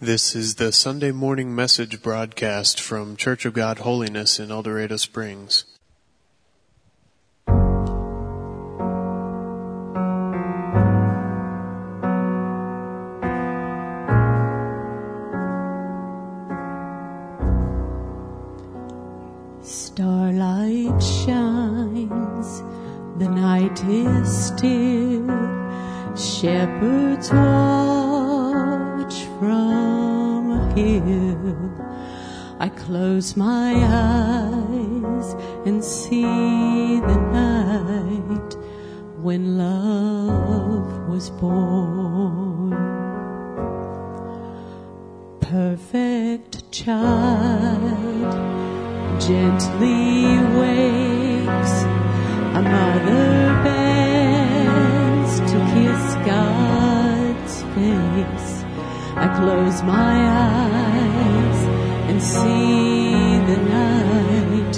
This is the Sunday morning message broadcast from Church of God Holiness in El Dorado Springs. Starlight shines, the night is still. Shepherds watch I close my eyes and see the night when love was born. Perfect child gently wakes a mother bends to kiss God's face. I close my eyes and see the night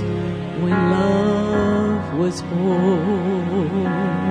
when love was born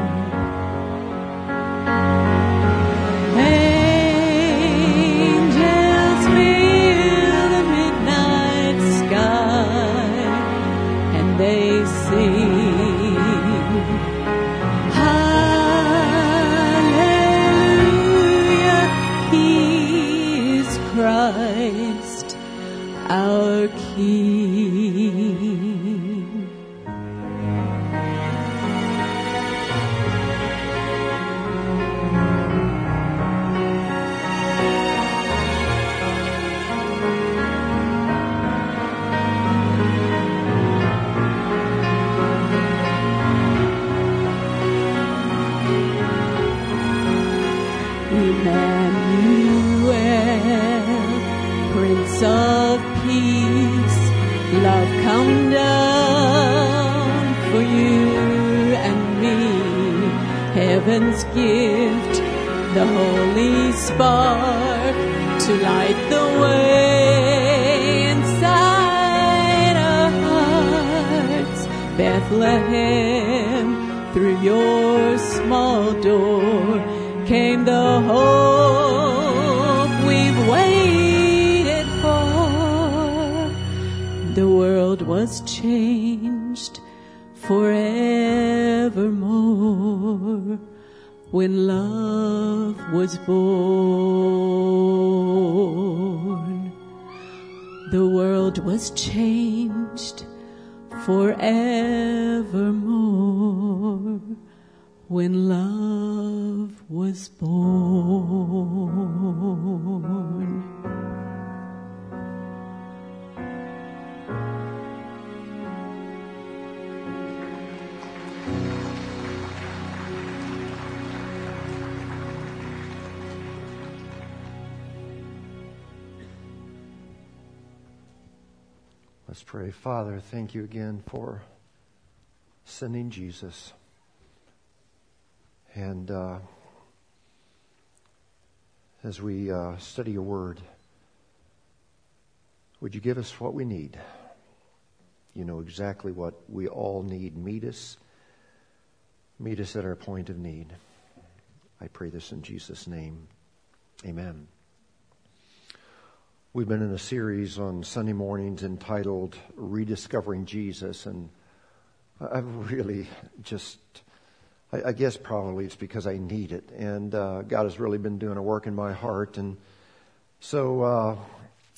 The world was changed forevermore when love was born. The world was changed forevermore when love was born. Let's pray. Father, thank you again for sending Jesus. And uh, as we uh, study your word, would you give us what we need? You know exactly what we all need. Meet us. Meet us at our point of need. I pray this in Jesus' name. Amen. We've been in a series on Sunday mornings entitled Rediscovering Jesus, and I've really just, I, I guess probably it's because I need it. And uh, God has really been doing a work in my heart. And so uh,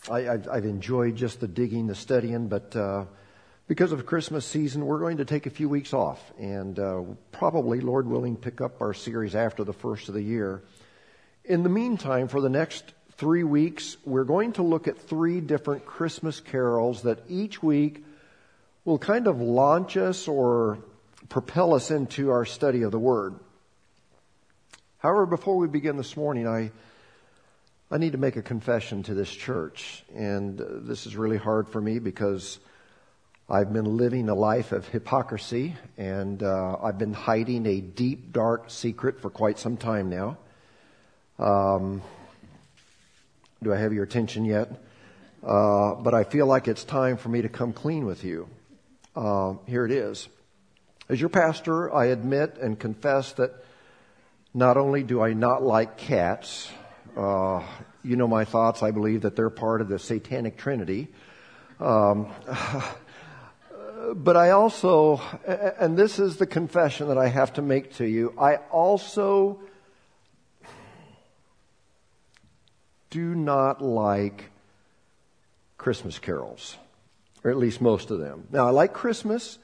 I, I've, I've enjoyed just the digging, the studying, but uh, because of Christmas season, we're going to take a few weeks off and uh, probably, Lord willing, pick up our series after the first of the year. In the meantime, for the next three weeks, we're going to look at three different Christmas carols that each week will kind of launch us or propel us into our study of the Word. However, before we begin this morning, I, I need to make a confession to this church. And this is really hard for me because I've been living a life of hypocrisy and uh, I've been hiding a deep, dark secret for quite some time now. Um, do I have your attention yet? Uh, but I feel like it's time for me to come clean with you. Uh, here it is. As your pastor, I admit and confess that not only do I not like cats, Uh, you know my thoughts. I believe that they're part of the satanic trinity. Um, but I also, and this is the confession that I have to make to you, I also do not like Christmas carols, or at least most of them. Now, I like Christmas,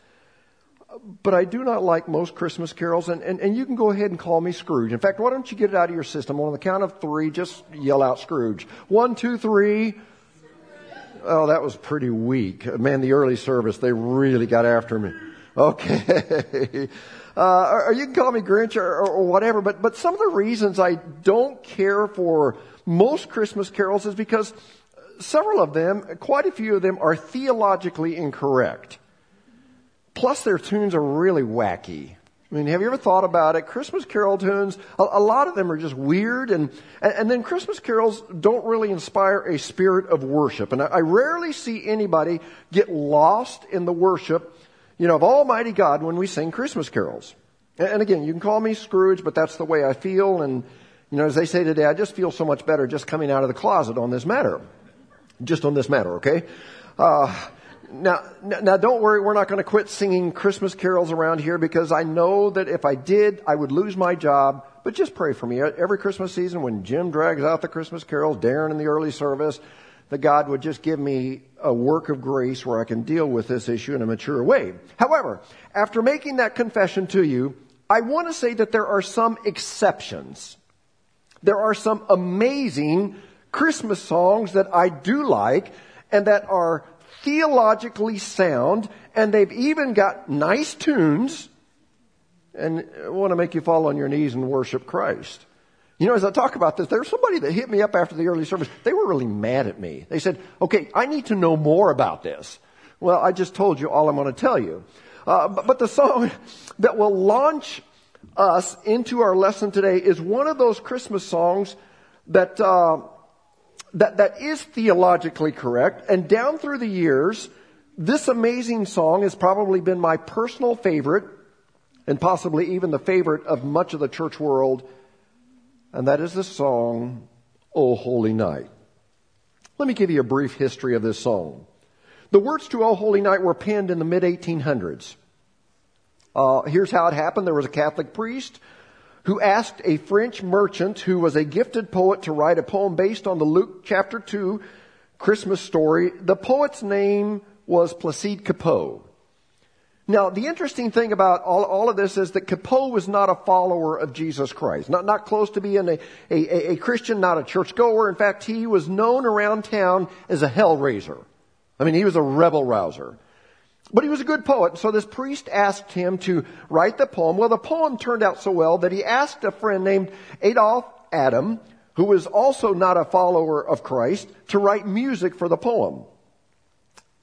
but I do not like most Christmas carols, and, and, and you can go ahead and call me Scrooge. In fact, why don't you get it out of your system? On the count of three, just yell out Scrooge. One, two, three. Oh, that was pretty weak. Man, the early service, they really got after me. Okay. Uh, or you can call me Grinch or, or whatever, but, but some of the reasons I don't care for most Christmas carols is because several of them, quite a few of them, are theologically incorrect. Plus, their tunes are really wacky. I mean, have you ever thought about it? Christmas carol tunes, a, a lot of them are just weird, and, and, and, then Christmas carols don't really inspire a spirit of worship. And I, I rarely see anybody get lost in the worship, you know, of Almighty God when we sing Christmas carols. And, and again, you can call me Scrooge, but that's the way I feel, and, you know, as they say today, I just feel so much better just coming out of the closet on this matter. Just on this matter, okay? Uh, now, now don't worry, we're not going to quit singing Christmas carols around here because I know that if I did, I would lose my job. But just pray for me. Every Christmas season when Jim drags out the Christmas carols, Darren in the early service, that God would just give me a work of grace where I can deal with this issue in a mature way. However, after making that confession to you, I want to say that there are some exceptions. There are some amazing Christmas songs that I do like and that are theologically sound, and they've even got nice tunes, and want to make you fall on your knees and worship Christ. You know, as I talk about this, there's somebody that hit me up after the early service. They were really mad at me. They said, okay, I need to know more about this. Well, I just told you all I'm going to tell you. Uh, but, but the song that will launch us into our lesson today is one of those Christmas songs that uh, that, that is theologically correct. And down through the years, this amazing song has probably been my personal favorite and possibly even the favorite of much of the church world. And that is the song, O Holy Night. Let me give you a brief history of this song. The words to O Holy Night were penned in the mid 1800s. Uh, here's how it happened. There was a Catholic priest who asked a French merchant who was a gifted poet to write a poem based on the Luke chapter 2 Christmas story. The poet's name was Placide Cappeau. Now, the interesting thing about all, all of this is that Cappeau was not a follower of Jesus Christ, not, not close to being a, a, a Christian, not a churchgoer. In fact, he was known around town as a hell raiser. I mean, he was a rebel rouser. But he was a good poet, so this priest asked him to write the poem. Well, the poem turned out so well that he asked a friend named Adolf Adam, who was also not a follower of Christ, to write music for the poem.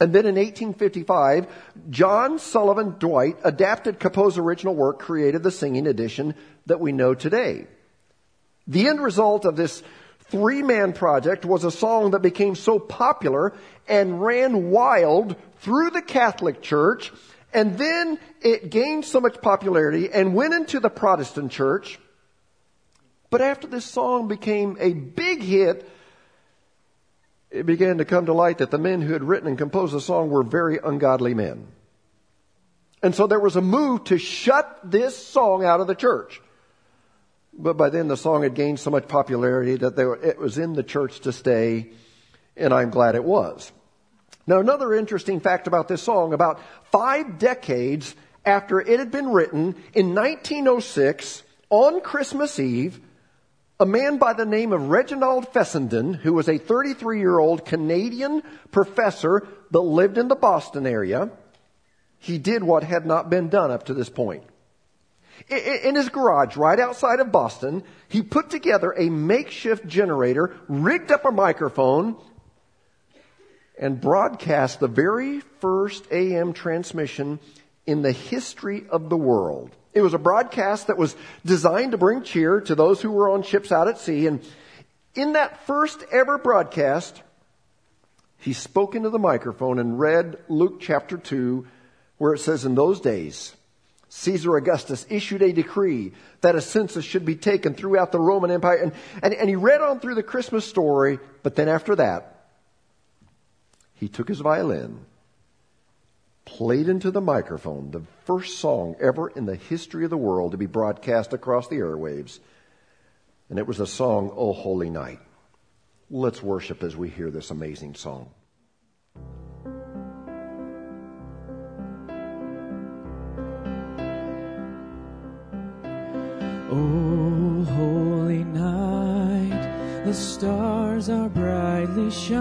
And then in 1855, John Sullivan Dwight adapted Cappeau's original work, created the singing edition that we know today. The end result of this three man project was a song that became so popular and ran wild through the Catholic Church, and then it gained so much popularity and went into the Protestant Church. But after this song became a big hit, it began to come to light that the men who had written and composed the song were very ungodly men. And so there was a move to shut this song out of the church. But by then the song had gained so much popularity that were, it was in the church to stay, and I'm glad it was. Now, another interesting fact about this song, about five decades after it had been written, in 1906, on Christmas Eve, a man by the name of Reginald Fessenden, who was a 33 year old Canadian professor that lived in the Boston area, he did what had not been done up to this point. In his garage right outside of Boston, he put together a makeshift generator, rigged up a microphone, and broadcast the very first AM transmission in the history of the world. It was a broadcast that was designed to bring cheer to those who were on ships out at sea. And in that first ever broadcast, he spoke into the microphone and read Luke chapter 2, where it says, In those days, Caesar Augustus issued a decree that a census should be taken throughout the Roman Empire. And, and, and he read on through the Christmas story, but then after that, he took his violin, played into the microphone the first song ever in the history of the world to be broadcast across the airwaves. And it was the song, O Holy Night. Let's worship as we hear this amazing song. The stars are brightly shining.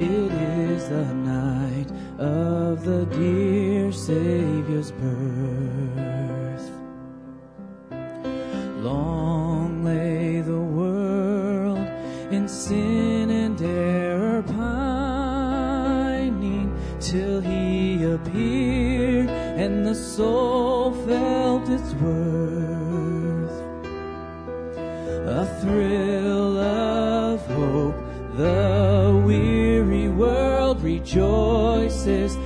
It is the night of the dear Savior's birth. Long lay the world in sin and error pining till he appeared and the soul thrill of hope, the weary world rejoices,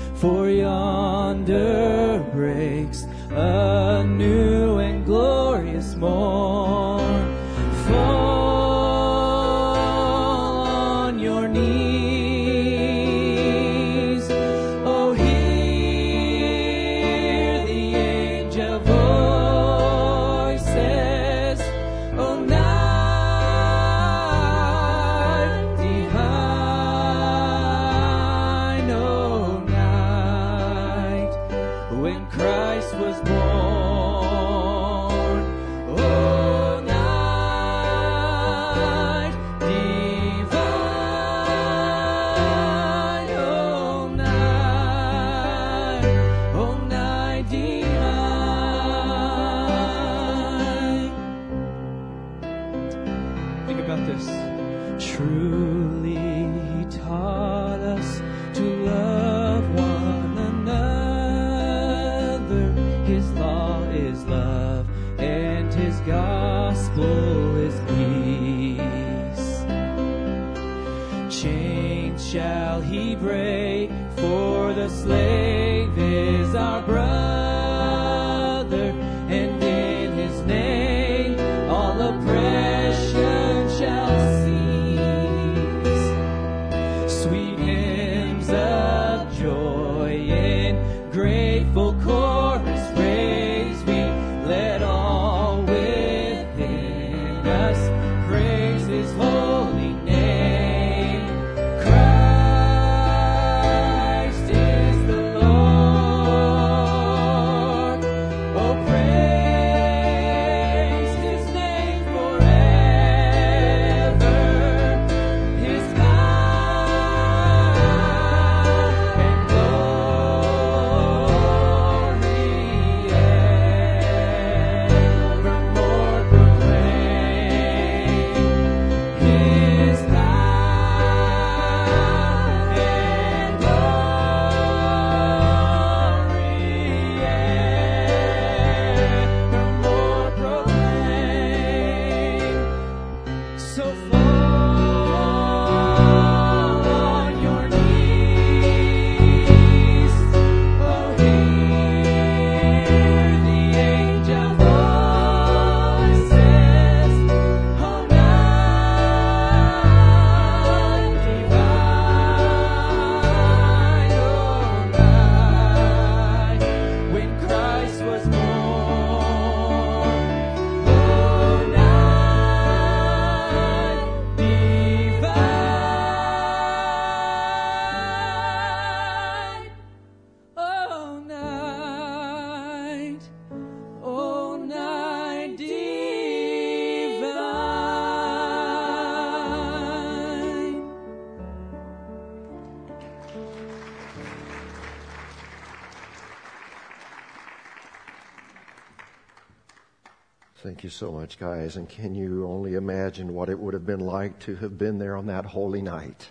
Thank you so much, guys. And can you only imagine what it would have been like to have been there on that holy night?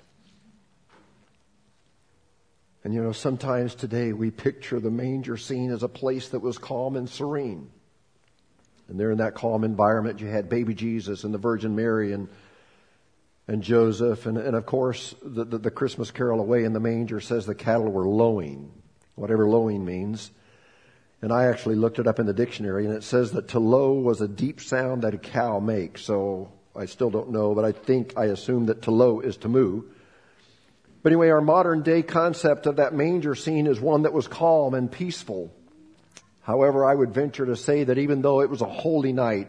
And you know, sometimes today we picture the manger scene as a place that was calm and serene. And there in that calm environment, you had baby Jesus and the Virgin Mary and, and Joseph. And, and of course, the, the, the Christmas carol Away in the Manger says the cattle were lowing, whatever lowing means. And I actually looked it up in the dictionary, and it says that to low was a deep sound that a cow makes. So I still don't know, but I think I assume that to low is to moo. But anyway, our modern day concept of that manger scene is one that was calm and peaceful. However, I would venture to say that even though it was a holy night,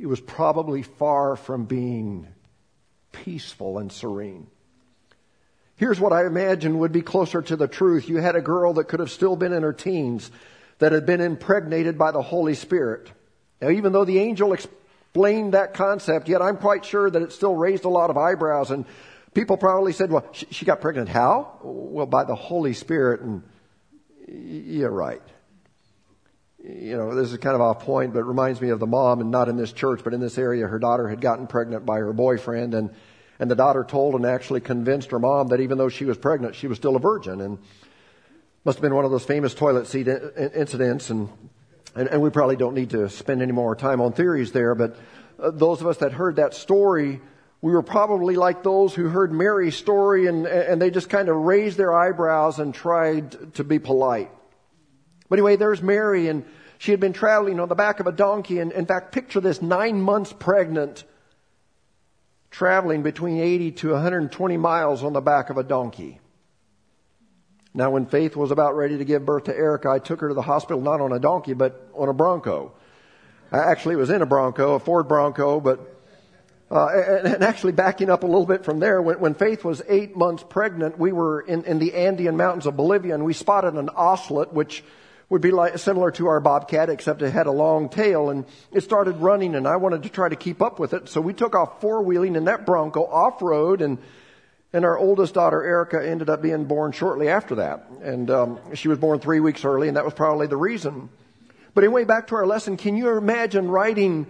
it was probably far from being peaceful and serene. Here's what I imagine would be closer to the truth. You had a girl that could have still been in her teens that had been impregnated by the Holy Spirit. Now, even though the angel explained that concept, yet I'm quite sure that it still raised a lot of eyebrows and People probably said, well, she, she got pregnant how? Well, by the Holy Spirit. And yeah, right. You know, this is kind of off point, but it reminds me of the mom, and not in this church, but in this area, her daughter had gotten pregnant by her boyfriend, and, and the daughter told and actually convinced her mom that even though she was pregnant, she was still a virgin. And must have been one of those famous toilet seat incidents, and, and, and we probably don't need to spend any more time on theories there, but uh, those of us that heard that story we were probably like those who heard Mary's story and, and they just kind of raised their eyebrows and tried to be polite. But anyway, there's Mary and she had been traveling on the back of a donkey and in fact, picture this nine months pregnant traveling between 80 to 120 miles on the back of a donkey. Now, when Faith was about ready to give birth to Erica, I took her to the hospital not on a donkey, but on a Bronco. Actually, it was in a Bronco, a Ford Bronco, but uh, and, and, actually backing up a little bit from there, when, when Faith was eight months pregnant, we were in, in, the Andean mountains of Bolivia and we spotted an ocelot, which would be like, similar to our bobcat, except it had a long tail and it started running and I wanted to try to keep up with it. So we took off four wheeling in that Bronco off road and, and our oldest daughter, Erica, ended up being born shortly after that. And, um, she was born three weeks early and that was probably the reason. But anyway, back to our lesson, can you imagine riding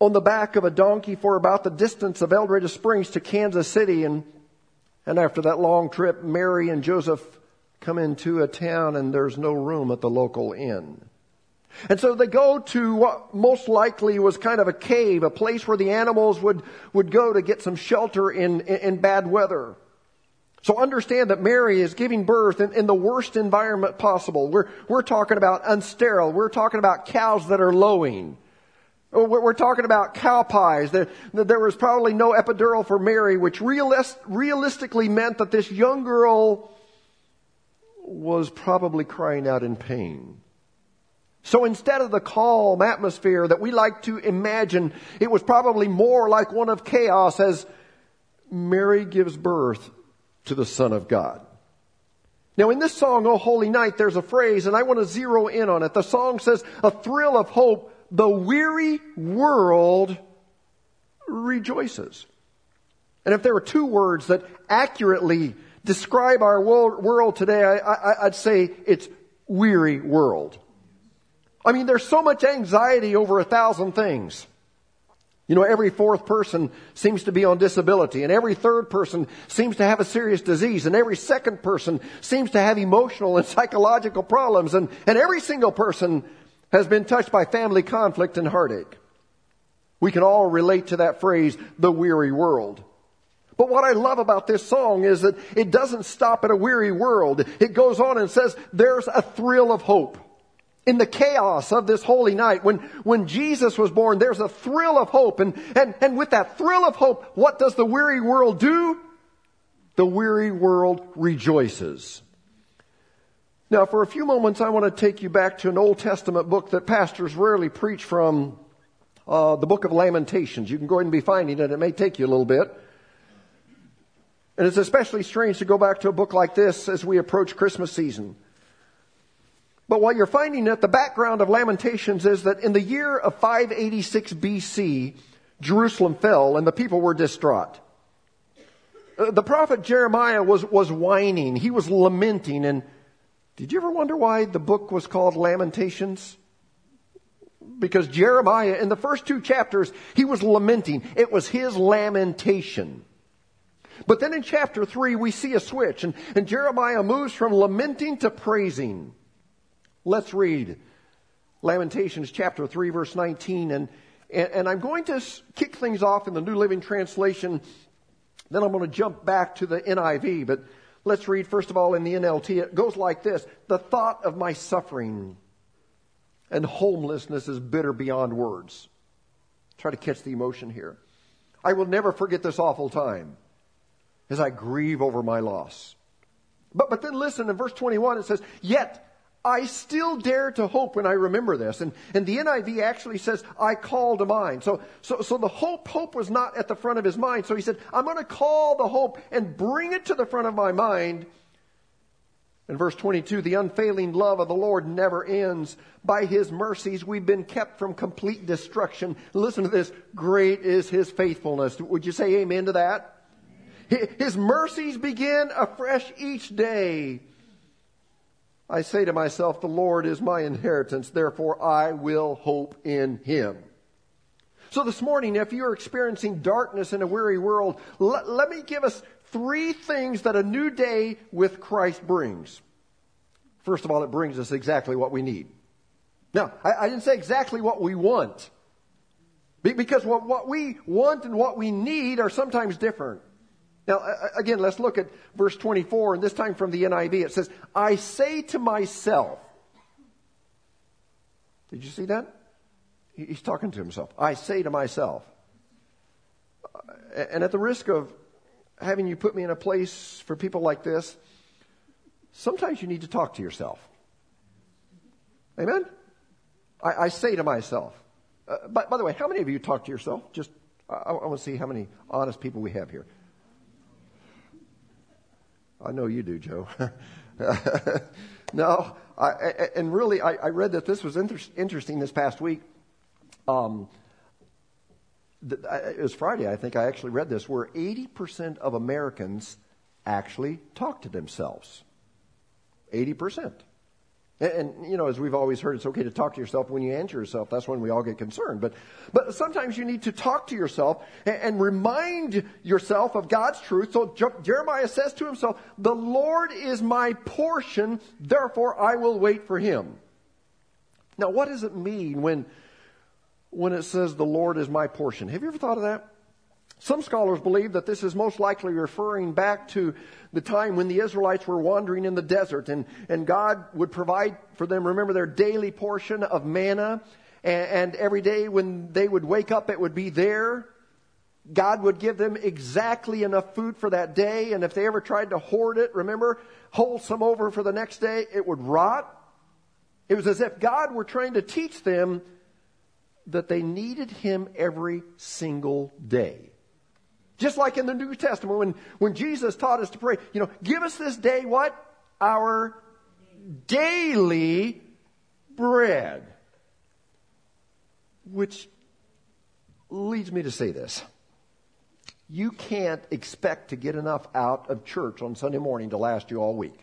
on the back of a donkey for about the distance of El Dorado Springs to Kansas City. And, and after that long trip, Mary and Joseph come into a town and there's no room at the local inn. And so they go to what most likely was kind of a cave, a place where the animals would, would go to get some shelter in, in, in bad weather. So understand that Mary is giving birth in, in, the worst environment possible. We're, we're talking about unsterile. We're talking about cows that are lowing. We're talking about cow pies. There, there was probably no epidural for Mary, which realist, realistically meant that this young girl was probably crying out in pain. So instead of the calm atmosphere that we like to imagine, it was probably more like one of chaos as Mary gives birth to the Son of God. Now in this song, O Holy Night, there's a phrase, and I want to zero in on it. The song says, a thrill of hope the weary world rejoices. And if there were two words that accurately describe our world today, I, would say it's weary world. I mean, there's so much anxiety over a thousand things. You know, every fourth person seems to be on disability, and every third person seems to have a serious disease, and every second person seems to have emotional and psychological problems, and, and every single person has been touched by family conflict and heartache. We can all relate to that phrase, the weary world. But what I love about this song is that it doesn't stop at a weary world. It goes on and says there's a thrill of hope. In the chaos of this holy night, when, when Jesus was born, there's a thrill of hope. And, and, and with that thrill of hope, what does the weary world do? The weary world rejoices. Now, for a few moments, I want to take you back to an Old Testament book that pastors rarely preach from, uh, the book of Lamentations. You can go ahead and be finding it. It may take you a little bit. And it's especially strange to go back to a book like this as we approach Christmas season. But what you're finding it, the background of Lamentations is that in the year of 586 BC, Jerusalem fell and the people were distraught. Uh, the prophet Jeremiah was, was whining. He was lamenting and did you ever wonder why the book was called Lamentations? Because Jeremiah, in the first two chapters, he was lamenting. It was his lamentation. But then in chapter three, we see a switch, and, and Jeremiah moves from lamenting to praising. Let's read Lamentations chapter 3, verse 19. And, and, and, I'm going to kick things off in the New Living Translation. Then I'm going to jump back to the NIV. But Let's read, first of all, in the NLT. It goes like this The thought of my suffering and homelessness is bitter beyond words. Try to catch the emotion here. I will never forget this awful time as I grieve over my loss. But, but then listen, in verse 21 it says, Yet I still dare to hope when I remember this. And, and the NIV actually says, I call to mind. So, so, so the hope, hope was not at the front of his mind. So he said, I'm going to call the hope and bring it to the front of my mind. In verse 22, the unfailing love of the Lord never ends. By his mercies, we've been kept from complete destruction. Listen to this. Great is his faithfulness. Would you say amen to that? His mercies begin afresh each day. I say to myself, the Lord is my inheritance, therefore I will hope in him. So this morning, if you're experiencing darkness in a weary world, let, let me give us three things that a new day with Christ brings. First of all, it brings us exactly what we need. Now, I, I didn't say exactly what we want. Because what, what we want and what we need are sometimes different. Now, again, let's look at verse 24, and this time from the NIV. It says, I say to myself. Did you see that? He's talking to himself. I say to myself. And at the risk of having you put me in a place for people like this, sometimes you need to talk to yourself. Amen? I, I say to myself. Uh, by, by, the way, how many of you talk to yourself? Just, I, I want to see how many honest people we have here. I know you do, Joe. no, I, and really, I, I, read that this was inter- interesting this past week. Um, it was Friday, I think I actually read this, where 80% of Americans actually talk to themselves. 80%. And, and, you know, as we've always heard, it's okay to talk to yourself. When you answer yourself, that's when we all get concerned. But, but sometimes you need to talk to yourself and, and remind yourself of God's truth. So Jeremiah says to himself, The Lord is my portion, therefore I will wait for him. Now, what does it mean when, when it says, The Lord is my portion? Have you ever thought of that? Some scholars believe that this is most likely referring back to the time when the Israelites were wandering in the desert and, and God would provide for them, remember, their daily portion of manna. And, and every day when they would wake up, it would be there. God would give them exactly enough food for that day. And if they ever tried to hoard it, remember, hold some over for the next day, it would rot. It was as if God were trying to teach them that they needed Him every single day. Just like in the New Testament, when, when Jesus taught us to pray, you know, give us this day what? Our daily bread. Which leads me to say this. You can't expect to get enough out of church on Sunday morning to last you all week.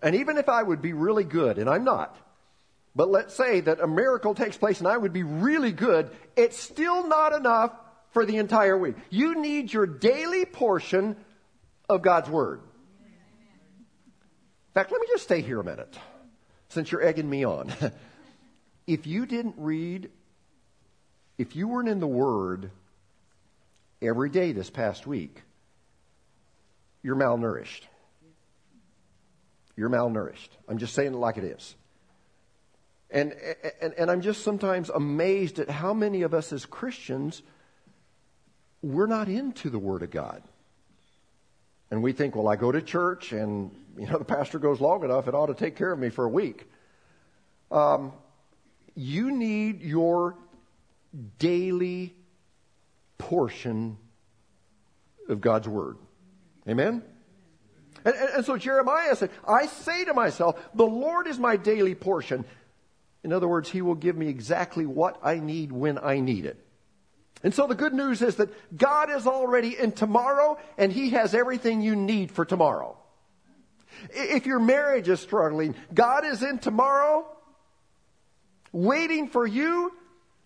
And even if I would be really good, and I'm not, but let's say that a miracle takes place and I would be really good, it's still not enough for the entire week. You need your daily portion of God's Word. In fact, let me just stay here a minute since you're egging me on. if you didn't read, if you weren't in the Word every day this past week, you're malnourished. You're malnourished. I'm just saying it like it is. And, and, and I'm just sometimes amazed at how many of us as Christians we're not into the Word of God. And we think, well, I go to church and, you know, the pastor goes long enough, it ought to take care of me for a week. Um, you need your daily portion of God's Word. Amen? And, and, and, so Jeremiah said, I say to myself, the Lord is my daily portion. In other words, He will give me exactly what I need when I need it. And so the good news is that God is already in tomorrow and He has everything you need for tomorrow. If your marriage is struggling, God is in tomorrow, waiting for you,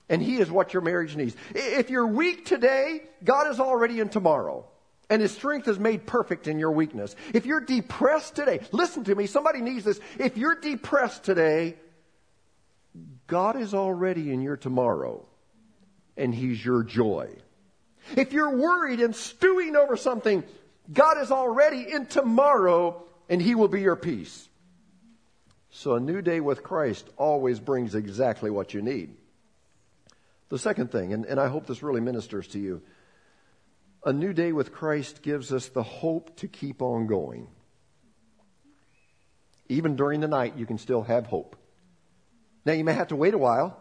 and He is what your marriage needs. If you're weak today, God is already in tomorrow. And his strength is made perfect in your weakness. If you're depressed today, listen to me, somebody needs this. If you're depressed today, God is already in your tomorrow and He's your joy. If you're worried and stewing over something, God is already in tomorrow and he will be your peace. So a new day with Christ always brings exactly what you need. The second thing, and, and I hope this really ministers to you, a new day with Christ gives us the hope to keep on going. Even during the night, you can still have hope. Now you may have to wait a while.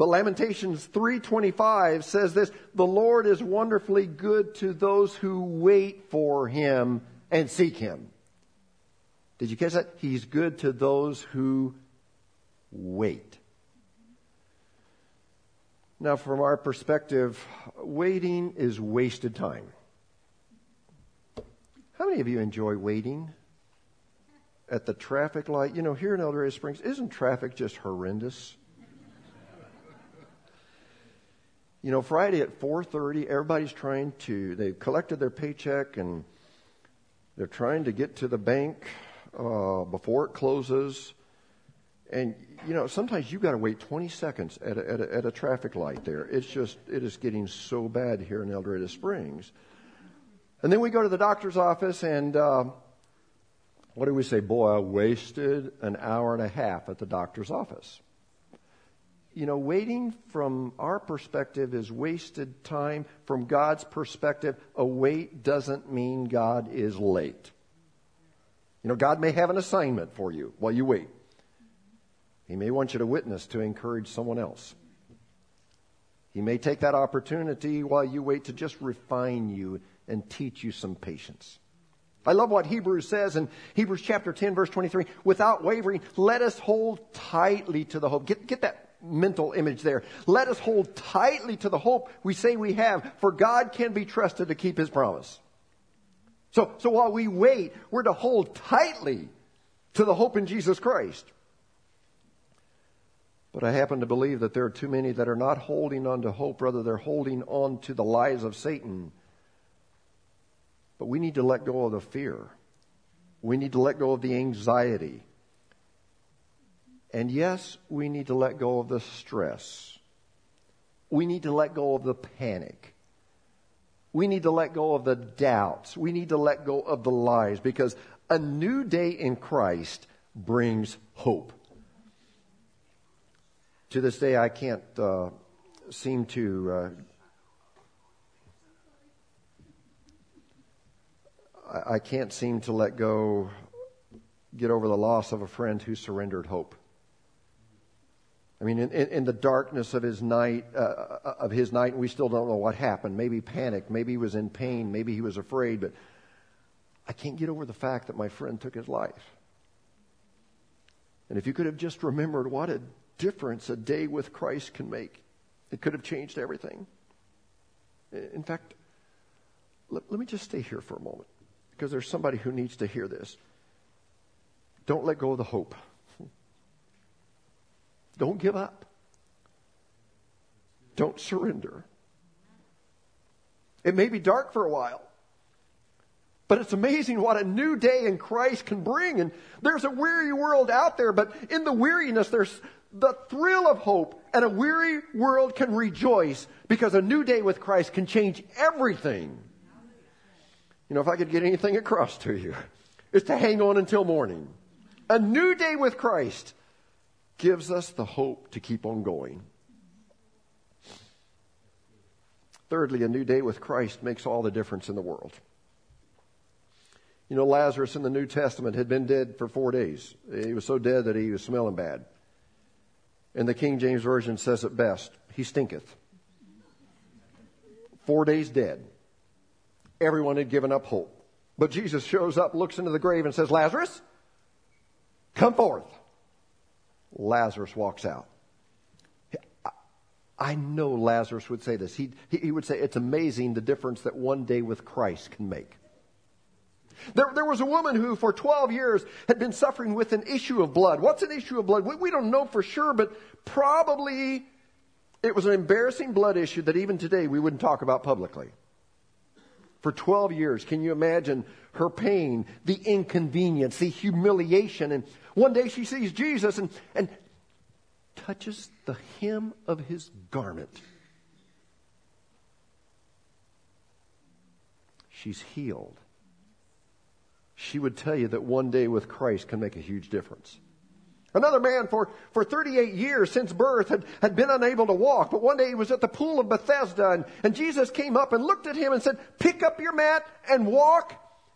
But Lamentations 3:25 says this, "The Lord is wonderfully good to those who wait for him and seek him." Did you catch that? He's good to those who wait. Now, from our perspective, waiting is wasted time. How many of you enjoy waiting at the traffic light? You know, here in El Dorado Springs, isn't traffic just horrendous? You know, Friday at 4:30, everybody's trying to. They've collected their paycheck and they're trying to get to the bank uh, before it closes. And you know, sometimes you've got to wait 20 seconds at a, at, a, at a traffic light. There, it's just it is getting so bad here in El Dorado Springs. And then we go to the doctor's office, and uh, what do we say? Boy, I wasted an hour and a half at the doctor's office you know, waiting from our perspective is wasted time. From God's perspective, a wait doesn't mean God is late. You know, God may have an assignment for you while you wait. He may want you to witness to encourage someone else. He may take that opportunity while you wait to just refine you and teach you some patience. I love what Hebrews says in Hebrews chapter 10 verse 23. Without wavering, let us hold tightly to the hope. Get, get that mental image there. Let us hold tightly to the hope we say we have, for God can be trusted to keep his promise. So, so while we wait, we're to hold tightly to the hope in Jesus Christ. But I happen to believe that there are too many that are not holding on to hope, rather, they're holding on to the lies of Satan. But we need to let go of the fear. We need to let go of the anxiety. And yes, we need to let go of the stress. We need to let go of the panic. We need to let go of the doubts. We need to let go of the lies because a new day in Christ brings hope. To this day, I can't uh, seem to. Uh, I can't seem to let go, get over the loss of a friend who surrendered hope. I mean, in, in, the darkness of his night, uh, uh, of his night, we still don't know what happened. Maybe panic, maybe he was in pain, maybe he was afraid, but I can't get over the fact that my friend took his life. And if you could have just remembered what a difference a day with Christ can make, it could have changed everything. In fact, let, let me just stay here for a moment because there's somebody who needs to hear this. Don't let go of the hope. Don't give up. Don't surrender. It may be dark for a while, but it's amazing what a new day in Christ can bring. And there's a weary world out there, but in the weariness, there's the thrill of hope. And a weary world can rejoice because a new day with Christ can change everything. You know, if I could get anything across to you, it's to hang on until morning. A new day with Christ gives us the hope to keep on going. Thirdly, a new day with Christ makes all the difference in the world. You know, Lazarus in the New Testament had been dead for four days. He was so dead that he was smelling bad. And the King James Version says it best He stinketh. Four days dead. Everyone had given up hope. But Jesus shows up, looks into the grave, and says, Lazarus, come forth. Lazarus walks out. I know Lazarus would say this. He, he would say, It's amazing the difference that one day with Christ can make. There, there was a woman who, for 12 years, had been suffering with an issue of blood. What's an issue of blood? We, we don't know for sure, but probably it was an embarrassing blood issue that even today we wouldn't talk about publicly. For 12 years, can you imagine her pain, the inconvenience, the humiliation, and one day she sees Jesus and, and touches the hem of his garment. she's healed. She would tell you that one day with Christ can make a huge difference. Another man for, for 38 years since birth had, had been unable to walk, but one day he was at the pool of Bethesda and, and Jesus came up and looked at him and said, pick up your mat and walk.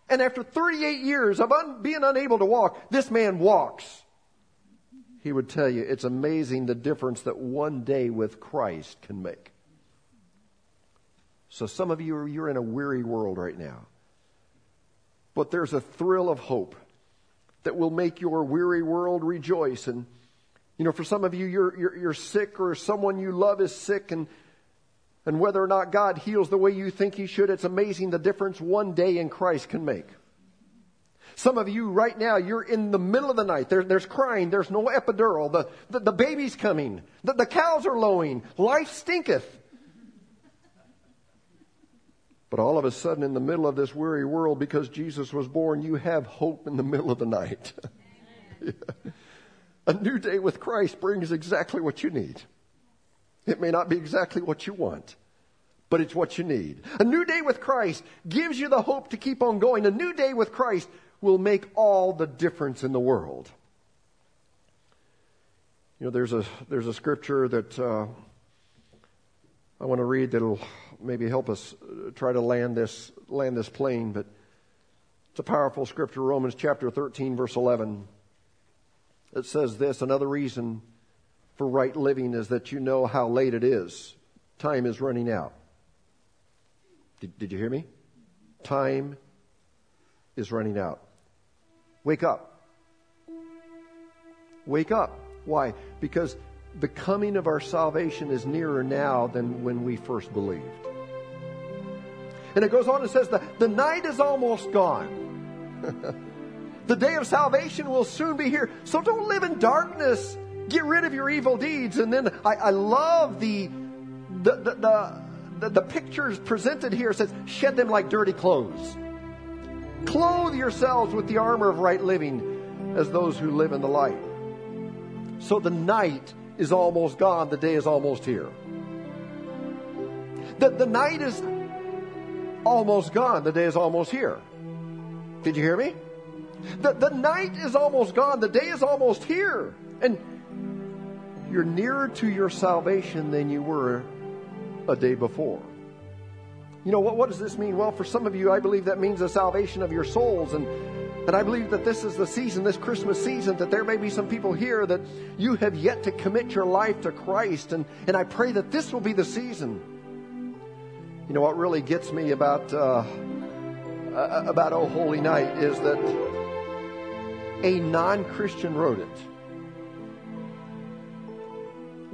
And after 38 years of un, being unable to walk, this man walks. He would tell you it's amazing the difference that one day with Christ can make. So some of you, you're in a weary world right now. But there's a thrill of hope that will make your weary world rejoice. And, you know, for some of you, you're, you're, you're sick or someone you love is sick and, and whether or not God heals the way you think He should, it's amazing the difference one day in Christ can make. Some of you right now, you're in the middle of the night. There, there's crying. There's no epidural. The, the, the baby's coming. The, the cows are lowing. Life stinketh. But all of a sudden, in the middle of this weary world, because Jesus was born, you have hope in the middle of the night. yeah. A new day with Christ brings exactly what you need. It may not be exactly what you want, but it's what you need. A new day with Christ gives you the hope to keep on going. A new day with Christ will make all the difference in the world. You know, there's a, there's a scripture that uh, I want to read that'll maybe help us uh, try to land this, land this plane, but it's a powerful scripture, Romans chapter 13, verse 11. It says this another reason for right living is that you know how late it is. Time is running out. Did, did you hear me? Time is running out. Wake up. Wake up. Why? Because the coming of our salvation is nearer now than when we first believed. And it goes on and says, the, the night is almost gone. the day of salvation will soon be here. So don't live in darkness. Get rid of your evil deeds. And then I, I love the, the, the, the, the, the pictures presented here. Says, shed them like dirty clothes. Clothe yourselves with the armor of right living as those who live in the light. So the night is almost gone. The day is almost here. The, the night is almost gone. The day is almost here. Did you hear me? The, the night is almost gone. The day is almost here. And you're nearer to your salvation than you were a day before. You know, what, what does this mean? Well, for some of you, I believe that means the salvation of your souls. And, and I believe that this is the season, this Christmas season, that there may be some people here that you have yet to commit your life to Christ. And, and I pray that this will be the season you know what really gets me about uh, about Oh Holy Night is that a non-Christian wrote it.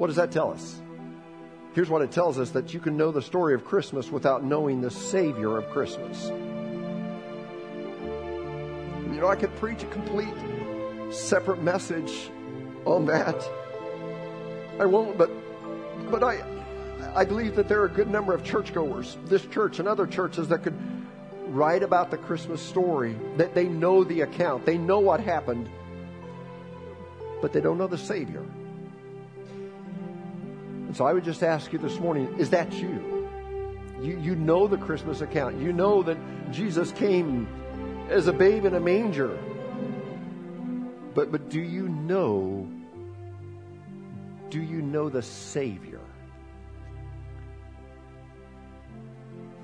What does that tell us? Here's what it tells us that you can know the story of Christmas without knowing the Savior of Christmas. You know, I could preach a complete separate message on that. I won't, but but I I believe that there are a good number of churchgoers, this church and other churches, that could write about the Christmas story, that they know the account, they know what happened, but they don't know the Savior. And so I would just ask you this morning is that you? You, you know the Christmas account. You know that Jesus came as a babe in a manger. But, but do you know, do you know the Savior?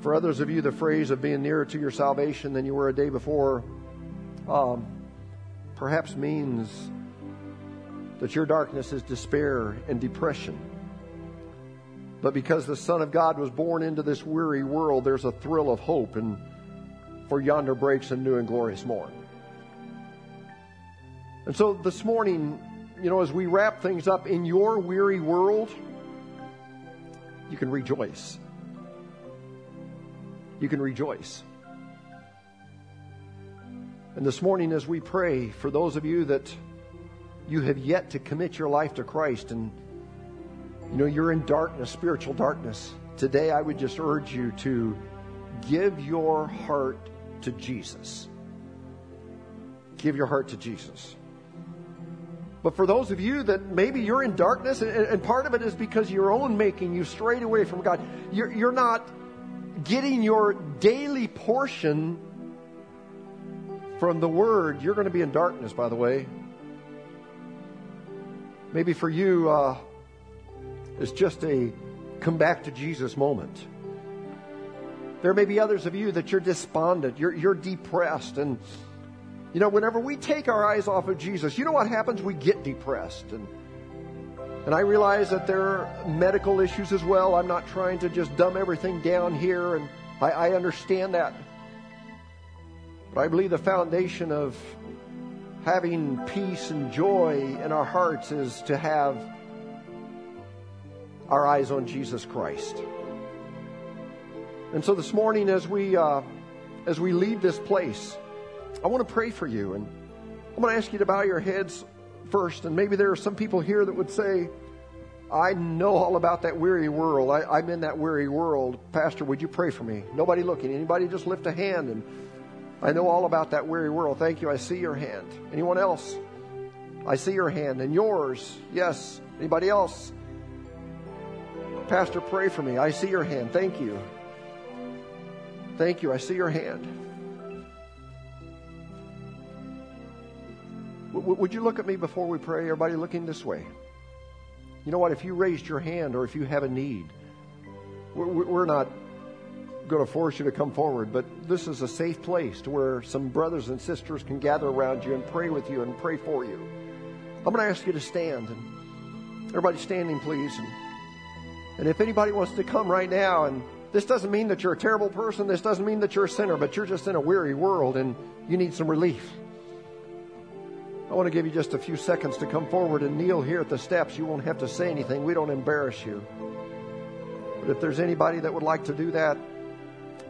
For others of you, the phrase of being nearer to your salvation than you were a day before um, perhaps means that your darkness is despair and depression. But because the Son of God was born into this weary world, there's a thrill of hope, and for yonder breaks a new and glorious morn. And so this morning, you know, as we wrap things up in your weary world, you can rejoice you can rejoice. And this morning, as we pray for those of you that you have yet to commit your life to Christ and you know you're in darkness, spiritual darkness, today I would just urge you to give your heart to Jesus. Give your heart to Jesus. But for those of you that maybe you're in darkness, and, part of it is because your own making you strayed away from God, you're, you're not getting your daily portion from the Word, you're going to be in darkness, by the way. Maybe for you, uh, it's just a come back to Jesus moment. There may be others of you that you're despondent, you're, you're depressed. And, you know, whenever we take our eyes off of Jesus, you know what happens? We get depressed. And, and I realize that there are medical issues as well. I'm not trying to just dumb everything down here, and I, I understand that. But I believe the foundation of having peace and joy in our hearts is to have our eyes on Jesus Christ. And so this morning, as we uh, as we leave this place, I want to pray for you, and I'm going to ask you to bow your heads first. And maybe there are some people here that would say, "I know all about that weary world. I, I'm in that weary world." Pastor, would you pray for me? Nobody looking. Anybody just lift a hand, and I know all about that weary world. Thank you. I see your hand. Anyone else? I see your hand and yours. Yes. Anybody else? Pastor, pray for me. I see your hand. Thank you. Thank you. I see your hand. W- would you look at me before we pray? Everybody looking this way. You know what? If you raised your hand or if you have a need, we're not going to force you to come forward, but this is a safe place to where some brothers and sisters can gather around you and pray with you and pray for you. I'm going to ask you to stand. And everybody standing, please. And, and if anybody wants to come right now and this doesn't mean that you're a terrible person. This doesn't mean that you're a sinner, but you're just in a weary world and you need some relief. I want to give you just a few seconds to come forward and kneel here at the steps. You won't have to say anything. We don't embarrass you. But if there's anybody that would like to do that,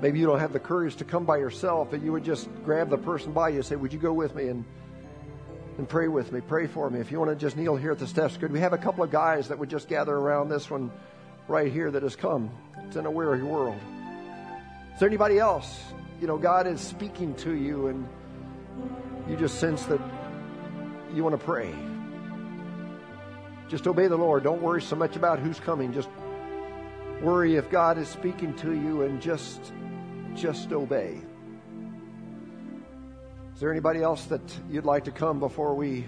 maybe you don't have the courage to come by yourself, and you would just grab the person by you and say, Would you go with me and and pray with me? Pray for me. If you want to just kneel here at the steps, good. We have a couple of guys that would just gather around this one right here that has come. It's in a weary world. Is there anybody else? You know, God is speaking to you and you just sense that you want to pray. Just obey the Lord. Don't worry so much about who's coming. Just worry if God is speaking to you and just just obey. Is there anybody else that you'd like to come before we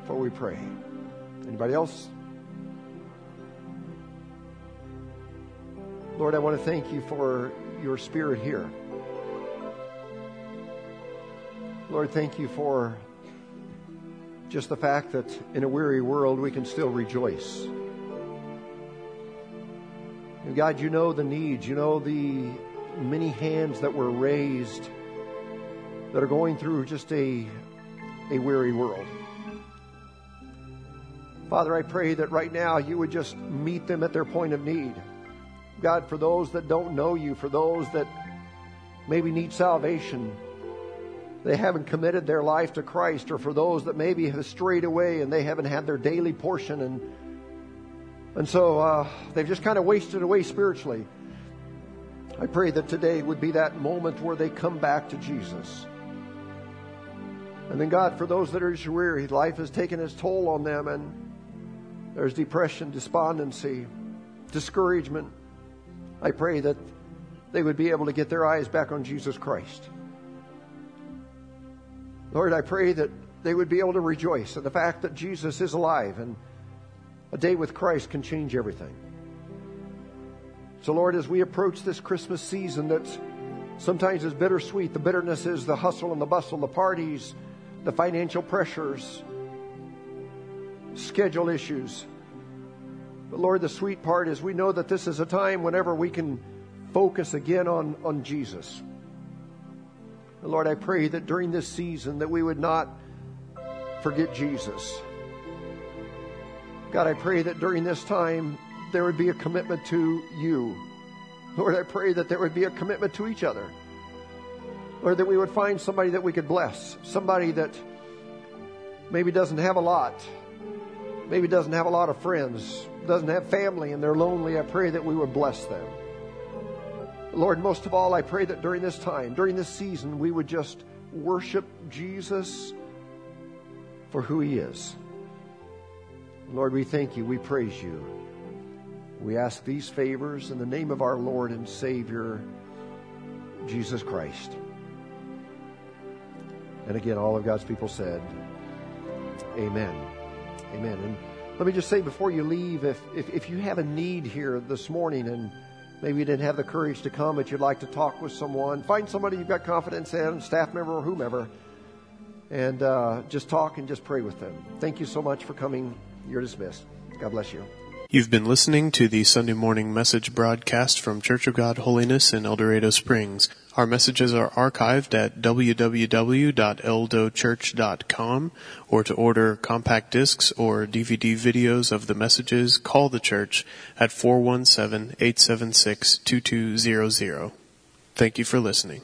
before we pray? Anybody else? Lord, I want to thank you for your spirit here. Lord, thank you for just the fact that in a weary world we can still rejoice. And God, you know the needs, you know the many hands that were raised that are going through just a, a weary world. Father, I pray that right now you would just meet them at their point of need. God, for those that don't know you, for those that maybe need salvation, they haven't committed their life to Christ, or for those that maybe have strayed away and they haven't had their daily portion and and so uh, they've just kind of wasted away spiritually. I pray that today would be that moment where they come back to Jesus. And then, God, for those that are weary, life has taken its toll on them, and there's depression, despondency, discouragement. I pray that they would be able to get their eyes back on Jesus Christ. Lord, I pray that they would be able to rejoice at the fact that Jesus is alive and a day with Christ can change everything. So, Lord, as we approach this Christmas season that sometimes is bittersweet, the bitterness is the hustle and the bustle, the parties, the financial pressures, schedule issues. But Lord, the sweet part is we know that this is a time whenever we can focus again on, on Jesus. And Lord, I pray that during this season that we would not forget Jesus. God, I pray that during this time there would be a commitment to you. Lord, I pray that there would be a commitment to each other. Lord, that we would find somebody that we could bless, somebody that maybe doesn't have a lot, maybe doesn't have a lot of friends, doesn't have family, and they're lonely. I pray that we would bless them. Lord, most of all, I pray that during this time, during this season, we would just worship Jesus for who he is. Lord, we thank you. We praise you. We ask these favors in the name of our Lord and Savior, Jesus Christ. And again, all of God's people said, Amen. Amen. And let me just say before you leave, if, if, if you have a need here this morning and maybe you didn't have the courage to come, but you'd like to talk with someone, find somebody you've got confidence in, staff member or whomever, and uh, just talk and just pray with them. Thank you so much for coming. You're dismissed. God bless you. You've been listening to the Sunday morning message broadcast from Church of God Holiness in El Dorado Springs. Our messages are archived at www.eldochurch.com or to order compact discs or DVD videos of the messages, call the church at 417-876-2200. Thank you for listening.